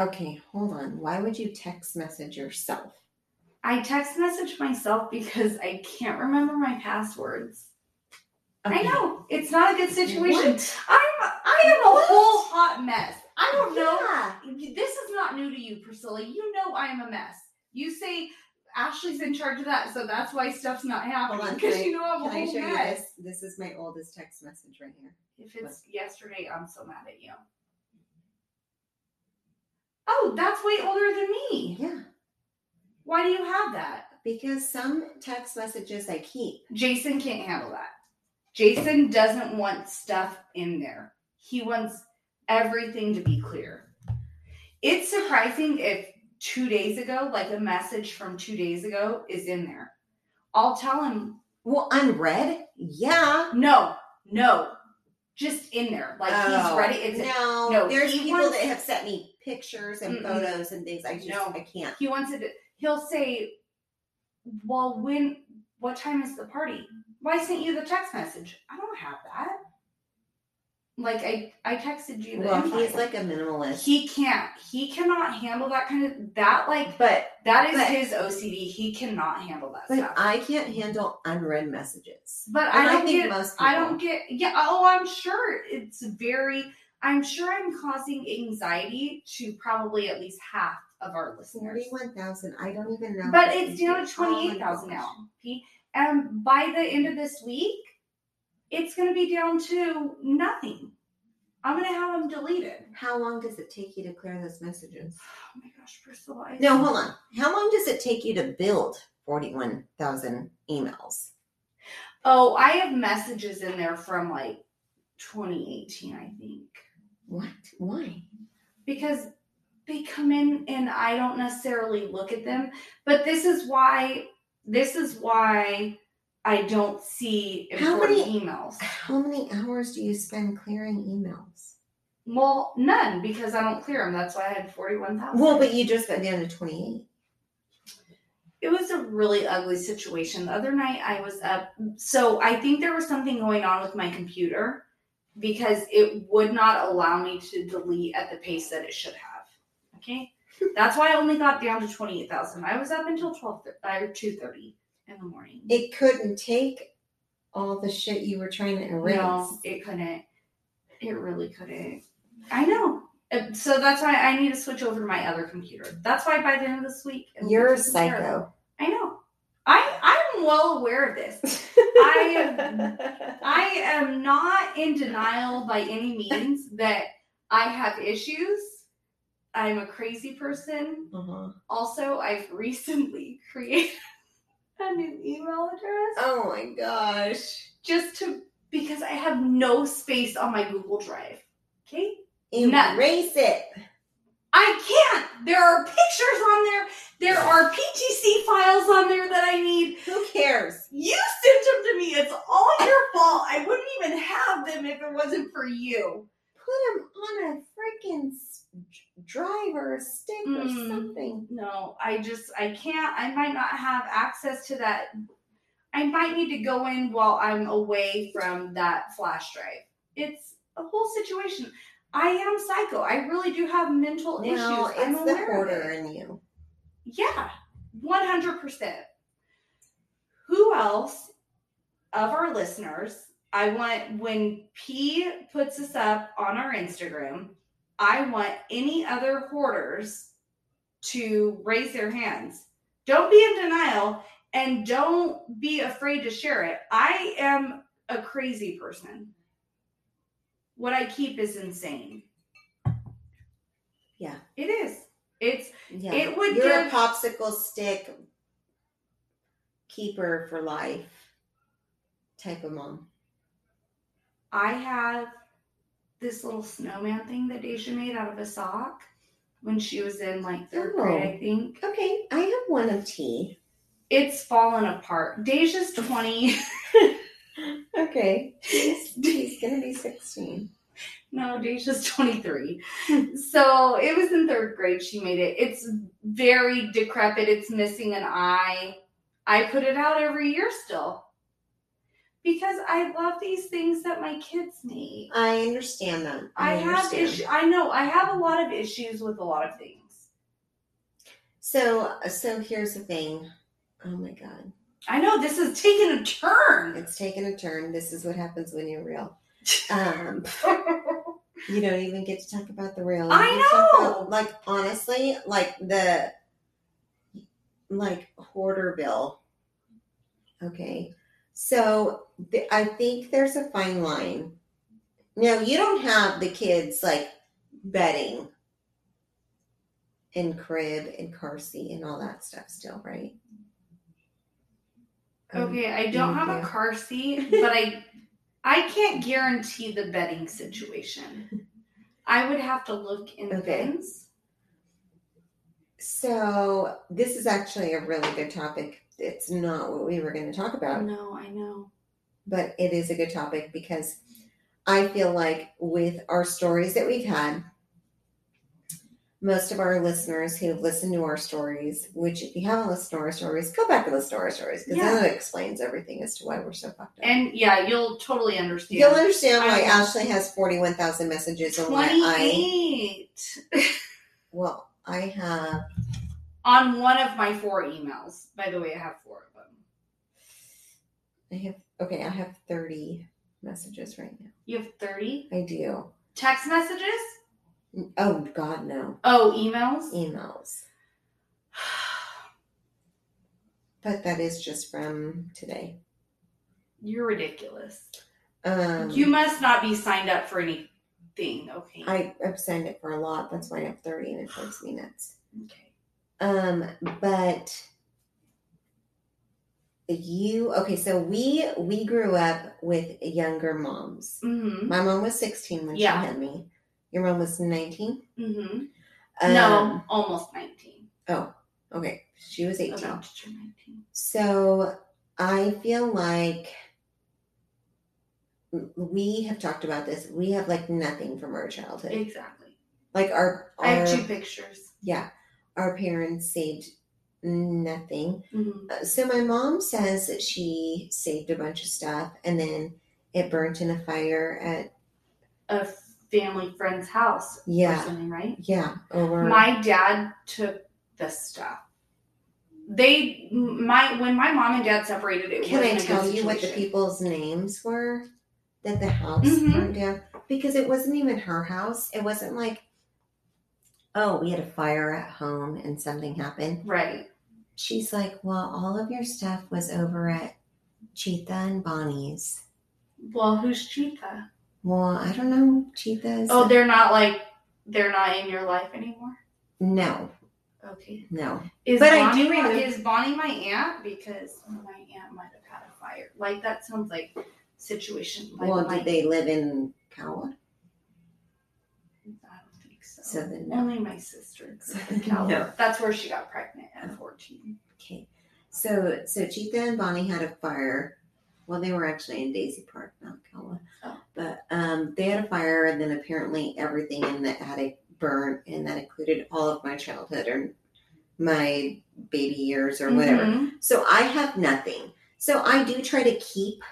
Okay, hold on. Why would you text message yourself? I text message myself because I can't remember my passwords. I know it's not a good situation. What? I'm I am a What? whole hot mess. I don't know. Yeah. This is not new to you, Priscilla. You know I am a mess. You say Ashley's in charge of that, so that's why stuff's not happening because you know I'm a whole mess. this? This is my oldest text message right here. If it's yesterday, I'm so mad at you. Oh, that's way older than me. Yeah. Why do you have that? Because some text messages I keep. Jason can't handle that. Jason doesn't want stuff in there. He wants everything to be clear. It's surprising if two days ago, like a message from two days ago, is in there. I'll tell him, Well, unread? Yeah. no, no, just in there. Like Oh, he's ready. It's no, no, There's people wants- that have sent me pictures and Mm-mm. photos and things. I just No. I can't. he wants it. To, he'll say, "Well, when? What time is the party? Why sent you the text message. I don't have that. Like I, I texted you. The Well, invite. he's like a minimalist. he can't. He cannot handle that kind of that. Like but that is But- his OCD. He cannot handle that but stuff. I can't handle unread messages. But And I don't think get. most people. I don't get. Yeah. Oh, I'm sure it's very. I'm sure I'm causing anxiety to probably at least half of our listeners. Forty-one thousand. I don't even know. But it's down to twenty-eight thousand now. Pete. And by the end of this week, it's going to be down to nothing. I'm going to have them deleted. How long does it take you to clear those messages? Oh my gosh, Priscilla. I- No, hold on. How long does it take you to build forty-one thousand emails? Oh, I have messages in there from like 2018, I think. What? Why? because they come in and I don't necessarily look at them. But this is why this is why I don't see How important many- emails. How many hours do you spend clearing emails? Well, none because I don't clear them. That's why I had forty-one thousand. Well, but you just got down to twenty-eight. it was a really ugly situation. The other night I was up, so I think there was something going on with my computer because it would not allow me to delete at the pace that it should have. Okay, [laughs] that's why I only got down to twenty eight thousand. I was up until twelve or two thirty in the morning. It couldn't take all the shit you were trying to erase. No, it couldn't. It really couldn't. I know. So that's why I need to switch over to my other computer. That's why by the end of this week, You're a psycho. I know. I I'm well aware of this. I I am not in denial by any means that I have issues. I'm a crazy person. Uh-huh. Also, I've recently [laughs] created a new email address Oh my gosh. just to because I have no space on my Google Drive. Okay? None. Erase it. I can't. There are pictures on there. There are PTC files on there that I need. Who cares? You sent them to me. It's all your [laughs] fault. I wouldn't even have them if it wasn't for you. Put them on a freaking drive or a stick or Mm. something. No, I just I can't. I might not have access to that. I might need to go in while I'm away from that flash drive. It's a whole situation. I am psycho. I really do have mental Well, issues. I'm it's the hoarder in you. Yeah, one hundred percent. Who else of our listeners? I want when P puts us up on our Instagram. I want any other hoarders to raise their hands. Don't be in denial and don't be afraid to share it. I am a crazy person. What I keep is insane. Yeah. It is. It's Yeah. It would You're a popsicle stick keeper for life type of mom. I have this little snowman thing that Deja made out of a sock when she was in like third Oh. grade, I think. Okay, I have one of tea. It's fallen apart. Deja's 20. [laughs] Okay. She's, she's gonna be 16. No, Deja's 23. so it was in third grade she made it. It's very decrepit. It's missing an eye. I put it out every year still. Because I love these things that my kids need. I understand that. I, have understand. issues. I know I have a lot of issues with a lot of things. So, so here's the thing. Oh my god, I know this is taking a turn. it's taking a turn. This is what happens when you're real. [laughs] Um, you don't even get to talk about the real. I know. about- like honestly, like the like hoarder bill. Okay, so the, I think there's a fine line. Now you don't have the kids like bedding and crib and car seat and all that stuff still, right? Um, Okay, I don't have a car seat, [laughs] but I I can't guarantee the bedding situation. I would have to look in Okay. bins. So this is actually a really good topic. It's not what we were going to talk about, No, I know. but it is a good topic because I feel like with our stories that we've had, most of our listeners who have listened to our stories, which if you haven't listened to our stories, go back and listen to our stories because Yeah. then it explains everything as to why we're so fucked up. And yeah, you'll totally understand. You'll understand why I- Ashley has forty-one thousand messages and why I 28 [laughs] well I have on one of my four emails. By the way, I have four of them. I have okay I have thirty messages right now. You have 30 I do. text messages? Oh God, no Oh, emails? emails. [sighs] But that is just from today. You're ridiculous. Um, you must not be signed up for anything, okay? I I've signed up for a lot. That's why I have thirty, and it drives me nuts. okay. Um, but you okay? So we we grew up with younger moms. Mm-hmm. My mom was sixteen when Yeah. she had me. Your mom was nineteen. Mm-hmm. Um, no, almost 19. Oh, okay. She was eighteen. About to turn 19. So I feel like we have talked about this. We have like nothing from our childhood. Exactly. Like our, I have two pictures. yeah, our parents saved nothing. Mm-hmm. Uh, So my mom says that she saved a bunch of stuff and then it burnt in a fire at A family friend's house yeah something, right? yeah over My dad took the stuff. They my when my mom and dad separated, it Can I tell you what the people's names were that the house Mhm. burned down? Because it wasn't even her house. It wasn't like, oh, we had a fire at home and something happened. Right. She's like, well, all of your stuff was over at Cheetah and Bonnie's. Well, who's Cheetah? Well, I don't know. Cheetah's. Oh, they're not like they're not in your life anymore. no, Okay. no. Is But I Bonnie do my- remember- is Bonnie my aunt? Because my aunt might have had a fire. Like that sounds like situation. Like well, did they live in Kawa? I don't think so. So then. Only my sister. So [laughs] grew up in Cali. no. That's where she got pregnant at fourteen. Okay. So so Cheetah and Bonnie had a fire. Well, they were actually in Daisy Park, not Kawa. Oh. But um, they had a fire, and then apparently everything in the attic burned, and that included all of my childhood or my baby years or whatever. Mhm. So I have nothing. So I do try to keep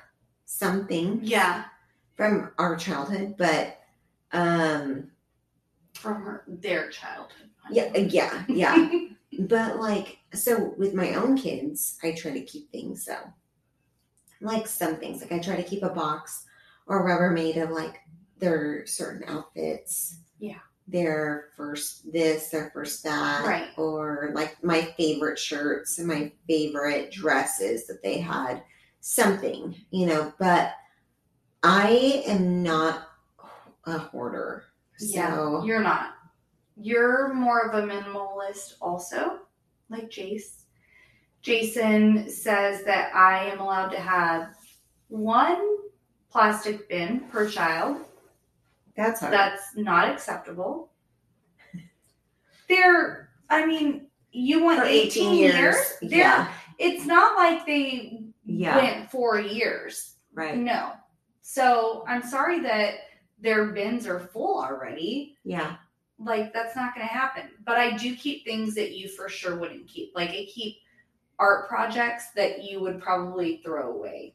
something Yeah, from our childhood, but um, from her their childhood. yeah, yeah, yeah. [laughs] But like, so with my own kids, I try to keep things so. Like some things, like I try to keep a box or Rubbermaid of like their certain outfits. Yeah. Their first this, their first that. Right. Or like my favorite shirts and my favorite dresses that they had. Something, you know, but I am not a hoarder. Yeah, So you're not. You're more of a minimalist, also, like Jace. Jason says that I am allowed to have one plastic bin per child. that's hard. That's not acceptable. They're, I mean, you want For 18, years? They're, Yeah. It's not like they Yeah. went four years. Right. No. So I'm sorry that their bins are full already. Yeah. Like that's not going to happen. But I do keep things that you for sure wouldn't keep. Like I keep art projects that you would probably throw away.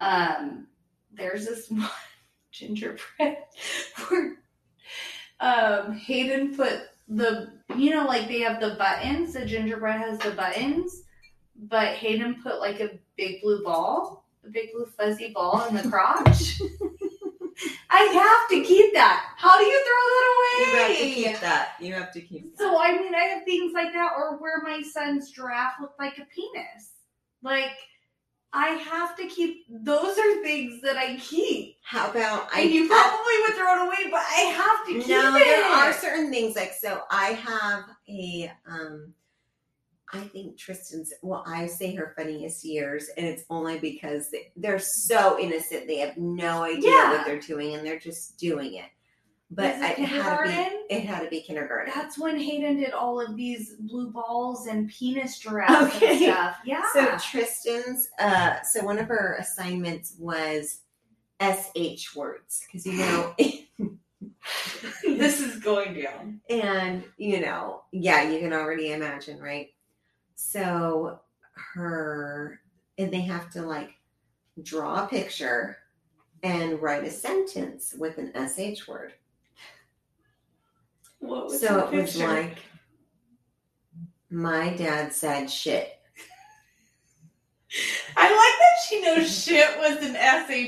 Um, there's this [laughs] one gingerbread where um, Hayden put the you know like they have the buttons. The gingerbread has the buttons, but Hayden put like a big blue ball, a big blue fuzzy ball in the crotch. [laughs] I have to keep that. How do you throw that away? You have to keep that. You have to keep that. So I mean, I have things like that, or where my son's giraffe looked like a penis. Like I have to keep. Those are things that I keep. How about I? And you probably would throw it away, but I have to keep no, it. there are certain things like so. I have a um. I think Tristan's. Well, I say her funniest years, and it's only because they, they're so innocent. They have no idea Yeah. what they're doing, and they're just doing it. But it it had to be. It had to be kindergarten. That's when Hayden did all of these blue balls and penis giraffes Okay. and [laughs] stuff. Yeah. So Tristan's, uh, so one of her assignments was sh words because you know, [laughs] [laughs] this is going down. and you know, yeah, you can already imagine, right? So her, and they have to like draw a picture and write a sentence with an sh word. What was So the it was picture? like, my dad said shit. I like that she knows shit was an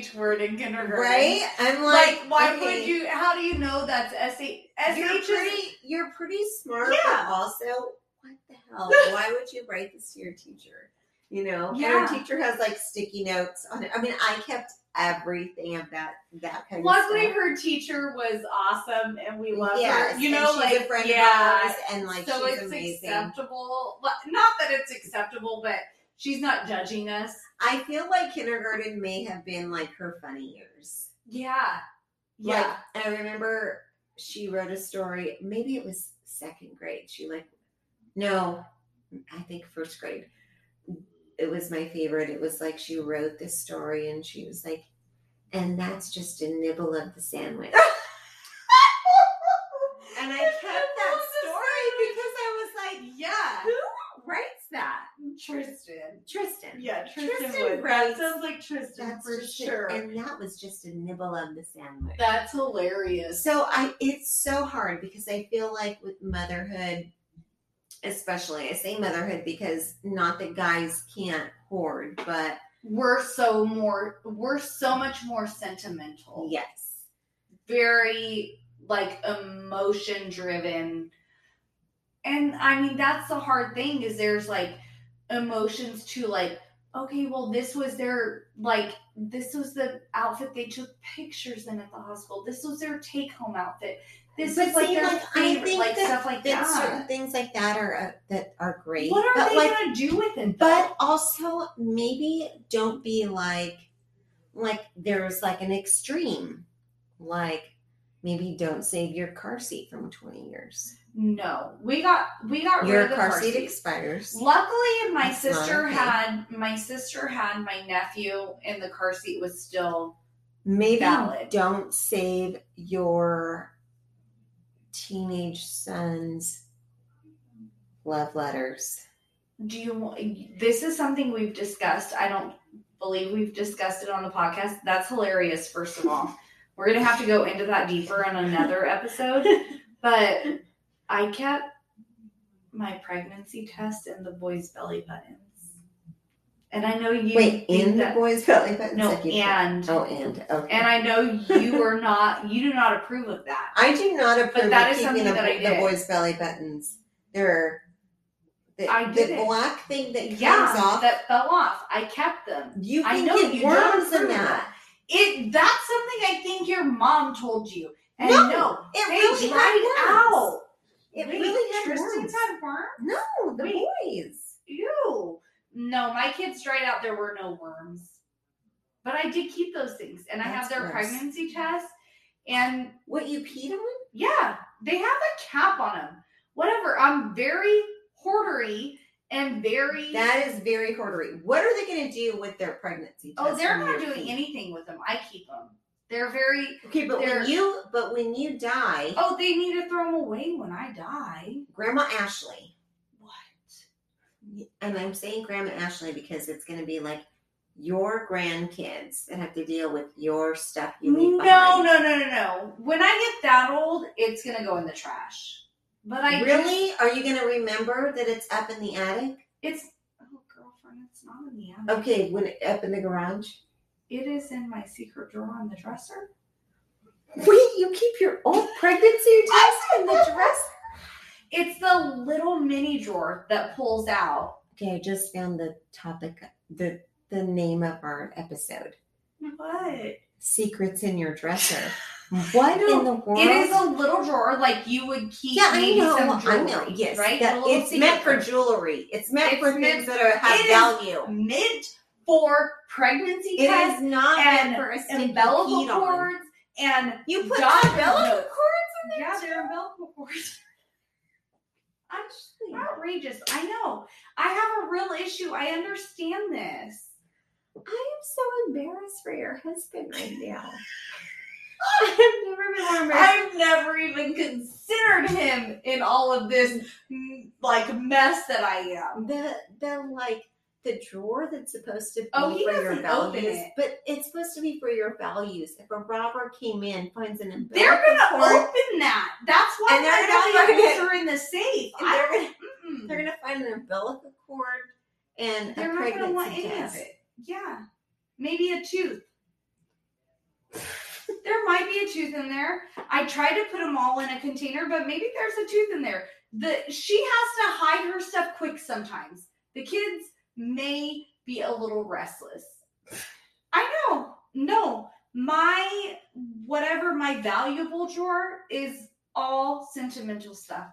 sh word in kindergarten. Right? I'm Like, like, why okay. would you? How do you know that's sh? You're sh is. You're pretty smart, Yeah. but also, what the hell? Why would you write this to your teacher? You know, Yeah. her teacher has like sticky notes on it. I mean, I kept everything of that that kind Luckily, of stuff. her teacher was awesome, and we love Yes, her. You know, like a friend yeah, of ours, and like so she's it's amazing. acceptable. Not that it's acceptable, but she's not judging us. I feel like kindergarten may have been like her funny years. Yeah, yeah. Like, I remember she wrote a story. Maybe it was second grade. She like, no, I think first grade. It was my favorite. It was like she wrote this story, and she was like, and that's just a nibble of the sandwich. [laughs] and I kept that story because I was like, yeah, who writes that? Tristan. Tristan. Yeah, Tristan, Tristan would. That sounds like Tristan That's for sure. and that was just a nibble of the sandwich. That's hilarious. So I it's so hard because I feel like with motherhood, especially I say motherhood because not that guys can't hoard, but We're so more. We're so much more sentimental. yes. very like emotion driven and i mean that's the hard thing is there's like emotions to like okay well this was their like this was the outfit they took pictures in at the hospital this was their take home outfit this But is like see, like, I think like that- stuff like That that certain things like that are uh, that are great. what are but they like gonna do with it but also maybe don't be like like there's like an extreme. Like maybe don't save your car seat from 20 years. no we got we got rid Your of the car car seat seat. expires. Luckily, my That's sister okay. had my sister had my nephew, and the car seat was still Maybe valid. don't save your teenage son's love letters. Do you? This is something we've discussed. I don't believe we've discussed it on the podcast. That's hilarious. First of all, [laughs] we're gonna have to go into that deeper on another episode. But I kept my pregnancy test in the boys' belly buttons, and I know you Wait, think in the that- boys' belly buttons? no, like you put- and oh, and okay. and I know you [laughs] are not. You do not approve of that. I do not approve that of is keeping something the, that I the did. boys' belly buttons. They're the, I the it. black thing that comes Yeah, off. that fell off. I kept them. you I can know get you don't worms in approve that. It that's something I think your mom told you. And No, no, it they really dried had worms. out. It Wait, really had Tristan's worms. had worms? No, the Wait. boys. Ew. No, my kids dried out. There were no worms. But I did keep those things, and I have their gross. pregnancy test. And What you peed on? yeah, they have a cap on them. Whatever. I'm very hoardery and very. That is very hoardery. What are they going to do with their pregnancy? oh, they're not doing anything with them. I keep them. They're very. Okay, but when you but when you die, Oh, they need to throw them away when I die. Grandma Ashley? And I'm saying Grandma Ashley because it's going to be like your grandkids that have to deal with your stuff you leave No, behind. no, no, no, no. When I get that old, it's gonna go in the trash. But I really? Are you going to remember that it's up in the attic? It's oh, girlfriend, it's not in the attic. Okay, when it, up in the garage. It is in my secret drawer on the dresser. Wait, you keep your old pregnancy test in the dresser? It's the little mini drawer that pulls out. Okay, I just found the topic, the the name of our episode. What? Secrets in your dresser. What No, in the world? It is a little drawer like you would keep yeah, I know. some I jewelry. know. Yes, right. that- it's meant for jewelry. It's meant It's for meant- things that are, have it value. mint for pregnancy It tests, is not and meant for a umbilical peed on. and You put umbilical cords in there yeah, they're umbilical cords. Actually, Outrageous. I know. I have a real issue. I understand this. I am so embarrassed for your husband right now. [laughs] I've never been more embarrassed. I've never even considered him in all of this like mess that I am. the the like the drawer that's supposed to oh, be Oh, for your values, it. but it's supposed to be for your values. If a robber came in, finds an umbilical They're gonna cord, open that. That's why And they're gonna find valuables it. are in the safe. and they're gonna they're gonna find an umbilical cord and They're not gonna want any test. of it. Yeah, maybe a tooth. there might be a tooth in there. I tried to put them all in a container, but maybe there's a tooth in there. The she has to hide her stuff quick sometimes. The kids may be a little restless. I know. No, my whatever my valuable drawer is all sentimental stuff.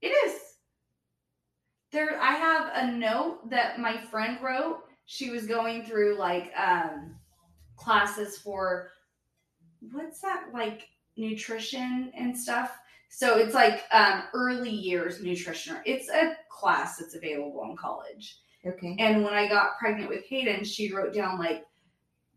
It is. There I have a note that my friend wrote. She was going through like um classes for what's that like nutrition and stuff. So it's like um early years nutrition. It's a class that's available in college. Okay. And when I got pregnant with Hayden, she wrote down like,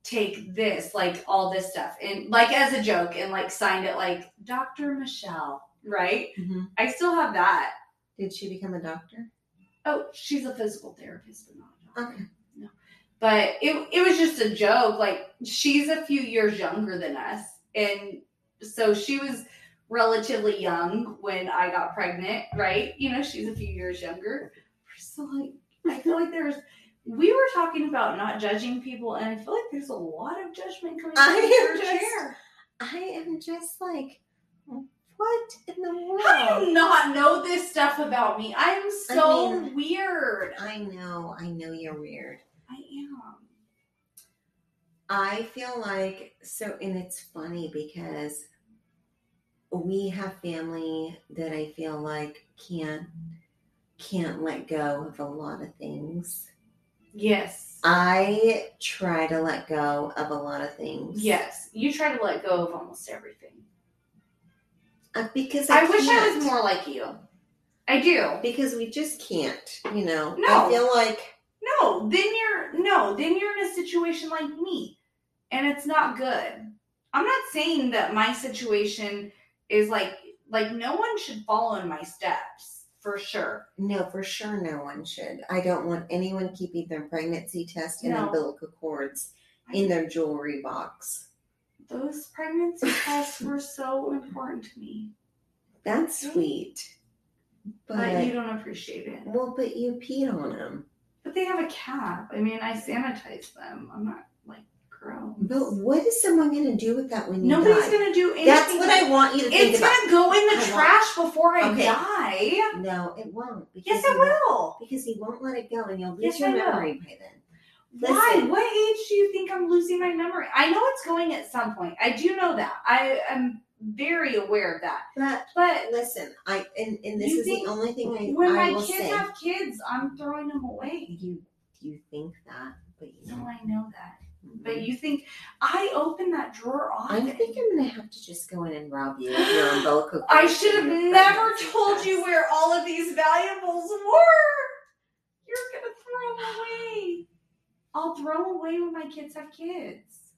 take this, like all this stuff, and like as a joke, and like signed it like Dr. Michelle, right? Mhm. I still have that. Did she become a doctor? Oh, she's a physical therapist, but not a doctor. Okay. No. But it it was just a joke. Like she's a few years younger than us, and so she was relatively young when I got pregnant, right? You know, she's a few years younger. So like, I feel like there's. We were talking about not judging people, and I feel like there's a lot of judgment coming I from am your just- chair. I am just like, what in the world? How do you not know this stuff about me? I'm so I mean- weird. I know, I know you're weird. I am. I feel like so, and it's funny because we have family that I feel like can't can't let go of a lot of things. Yes. I try to let go of a lot of things. Yes. You try to let go of almost everything. Uh, because I, I, wish I was more like you. I do. because we just can't. You know, No. I feel like No, then you're no, then you're in a situation like me. And it's not good. I'm not saying that my situation is like like no one should follow in my steps for sure. no, for sure, no one should. I don't want anyone keeping their pregnancy test and No. umbilical cords in their jewelry box. Those pregnancy tests were so important to me. That's sweet, but, But you don't appreciate it. well, but you peed on them. But they have a cap. I mean, I sanitize them. I'm not But what is someone going to do with that when you Nobody's die? gonna do anything. That's what I want you to think It's about. gonna go in the I want- trash before I Okay. die. No, it won't. Because Yes, it won't- will. Because he won't let it go, and you'll lose Yes, your I will. memory by then. Why? Listen. What age do you think I'm losing my memory? I know it's going at some point. I do know that. I am very aware of that. But But listen, I and, and this You is think the only thing I, when I my will kids say. have kids, I'm throwing them away. you you think that, but you No, don't. I know that. But you think I open that drawer often? I think I'm gonna have to just go in and rob you of your [gasps] umbilical. I should have never told you where all of these valuables were. You're gonna throw them away. I'll throw away when my kids have kids.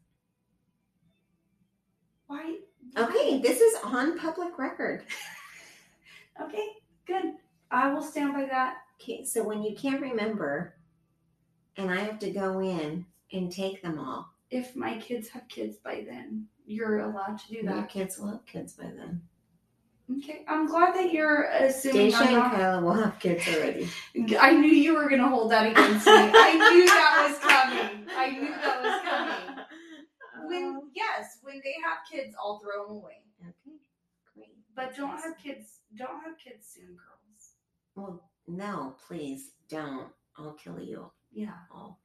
Why? Okay, this is on public record. [laughs] Okay, good. I will stand by that. Okay, so when you can't remember, and I have to go in and take them all, If my kids have kids by then, you're allowed to do that. kids will have kids by then. Okay, I'm glad that you're assuming Daisha I'm and not. Kyla will have kids already. [laughs] I knew you were gonna hold that against me. I knew that was coming. I knew that was coming. When oh. yes, when they have kids, I'll throw them away. Okay, great. But don't have kids. Don't have kids soon, girls. Well, no, please don't. I'll kill you Yeah. all.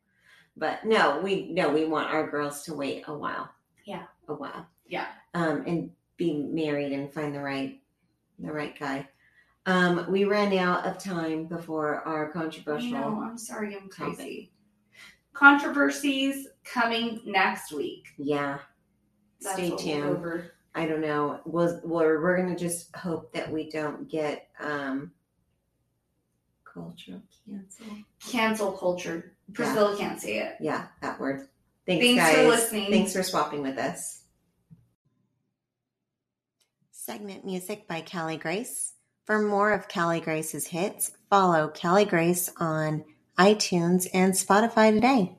But no, we no, we want our girls to wait a while. Yeah. A while. Yeah. Um, and be married and find the right the right guy. Um, we ran out of time before our controversial. know. I'm sorry. I'm topic. crazy. Controversies coming next week. Yeah. That's Stay we'll tuned. I don't know. Was we're we're gonna just hope that we don't get um cultural cancel. Cancel culture. Priscilla can't see it. Yeah, that word. Thanks, Thanks guys. for listening. Thanks for swapping with us. Segment music by Callie Grace. For more of Callie Grace's hits, follow Callie Grace on iTunes and Spotify today.